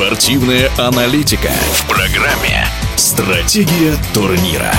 Спортивная аналитика в программе «Стратегия турнира».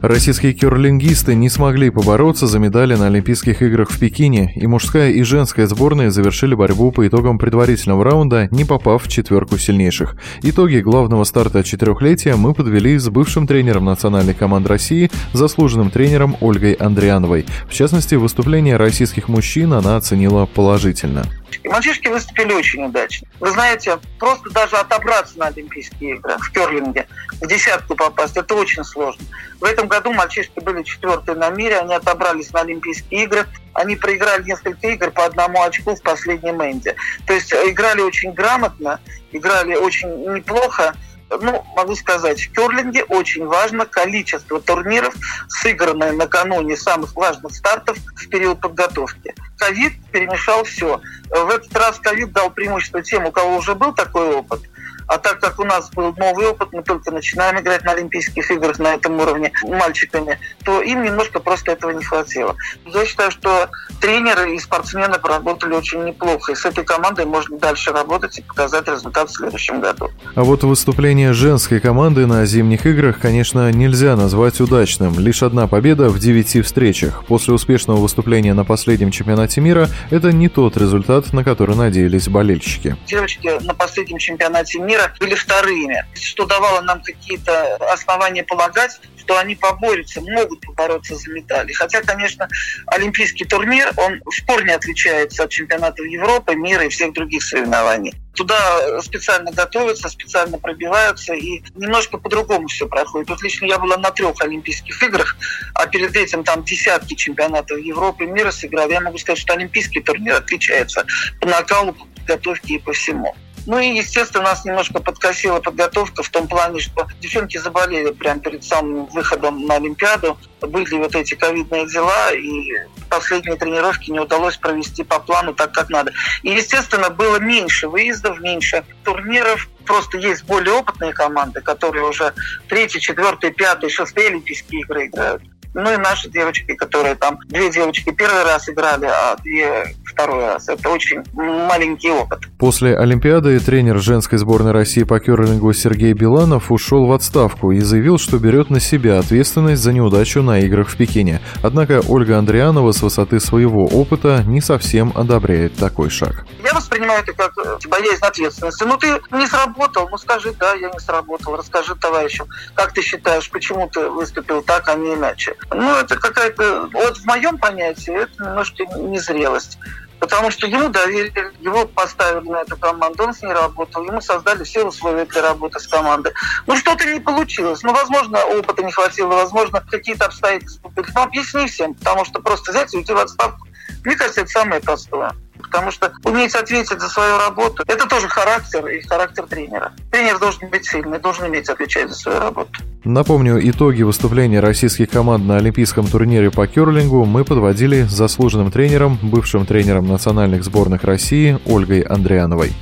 Российские керлингисты не смогли побороться за медали на Олимпийских играх в Пекине, и мужская и женская сборные завершили борьбу по итогам предварительного раунда, не попав в четверку сильнейших. Итоги главного старта четырехлетия мы подвели с бывшим тренером национальной команды России, заслуженным тренером Ольгой Андриановой. В частности, выступление российских мужчин она оценила положительно. И мальчишки выступили очень удачно. Вы знаете, просто даже отобраться на Олимпийские игры в керлинге, в десятку попасть, это очень сложно. В этом году мальчишки были четвертые на мире, они отобрались на Олимпийские игры, они проиграли несколько игр по одному очку в последнем энде. То есть играли очень грамотно, играли очень неплохо, ну, могу сказать, в керлинге очень важно количество турниров, сыгранное накануне самых важных стартов в период подготовки. Ковид перемешал все. В этот раз ковид дал преимущество тем, у кого уже был такой опыт – а так как у нас был новый опыт, мы только начинаем играть на Олимпийских играх на этом уровне мальчиками, то им немножко просто этого не хватило. Я считаю, что тренеры и спортсмены поработали очень неплохо. И с этой командой можно дальше работать и показать результат в следующем году. А вот выступление женской команды на зимних играх, конечно, нельзя назвать удачным. Лишь одна победа в девяти встречах. После успешного выступления на последнем чемпионате мира это не тот результат, на который надеялись болельщики. Девочки на последнем чемпионате мира мира были вторыми, что давало нам какие-то основания полагать, что они поборются, могут побороться за медали. Хотя, конечно, олимпийский турнир, он в корне отличается от чемпионатов Европы, мира и всех других соревнований. Туда специально готовятся, специально пробиваются, и немножко по-другому все проходит. Вот лично я была на трех Олимпийских играх, а перед этим там десятки чемпионатов Европы и мира сыграл. Я могу сказать, что Олимпийский турнир отличается по накалу, по подготовке и по всему. Ну и, естественно, нас немножко подкосила подготовка в том плане, что девчонки заболели прямо перед самым выходом на Олимпиаду. Были вот эти ковидные дела, и последние тренировки не удалось провести по плану так, как надо. И, естественно, было меньше выездов, меньше турниров. Просто есть более опытные команды, которые уже третий, четвертый, пятый, шестые Олимпийские игры играют. Ну и наши девочки, которые там, две девочки первый раз играли, а две второй раз. Это очень маленький опыт. После Олимпиады тренер женской сборной России по керлингу Сергей Биланов ушел в отставку и заявил, что берет на себя ответственность за неудачу на играх в Пекине. Однако Ольга Андрианова с высоты своего опыта не совсем одобряет такой шаг. Я воспринимаю это как э, боязнь ответственности. Ну ты не сработал, ну скажи, да, я не сработал, расскажи товарищам, как ты считаешь, почему ты выступил так, а не иначе. Ну это какая-то, вот в моем понятии, это немножко незрелость. Потому что ему доверили, его поставили на эту команду, он с ней работал, ему создали все условия для работы с командой. Ну, что-то не получилось. Ну, возможно, опыта не хватило, возможно, какие-то обстоятельства были. Ну, объясни всем, потому что просто взять и уйти в отставку. Мне кажется, это самое простое. Потому что уметь ответить за свою работу – это тоже характер и характер тренера. Тренер должен быть сильный, должен уметь отвечать за свою работу. Напомню, итоги выступления российских команд на Олимпийском турнире по керлингу мы подводили с заслуженным тренером, бывшим тренером национальных сборных России Ольгой Андриановой.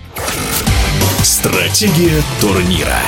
Стратегия турнира.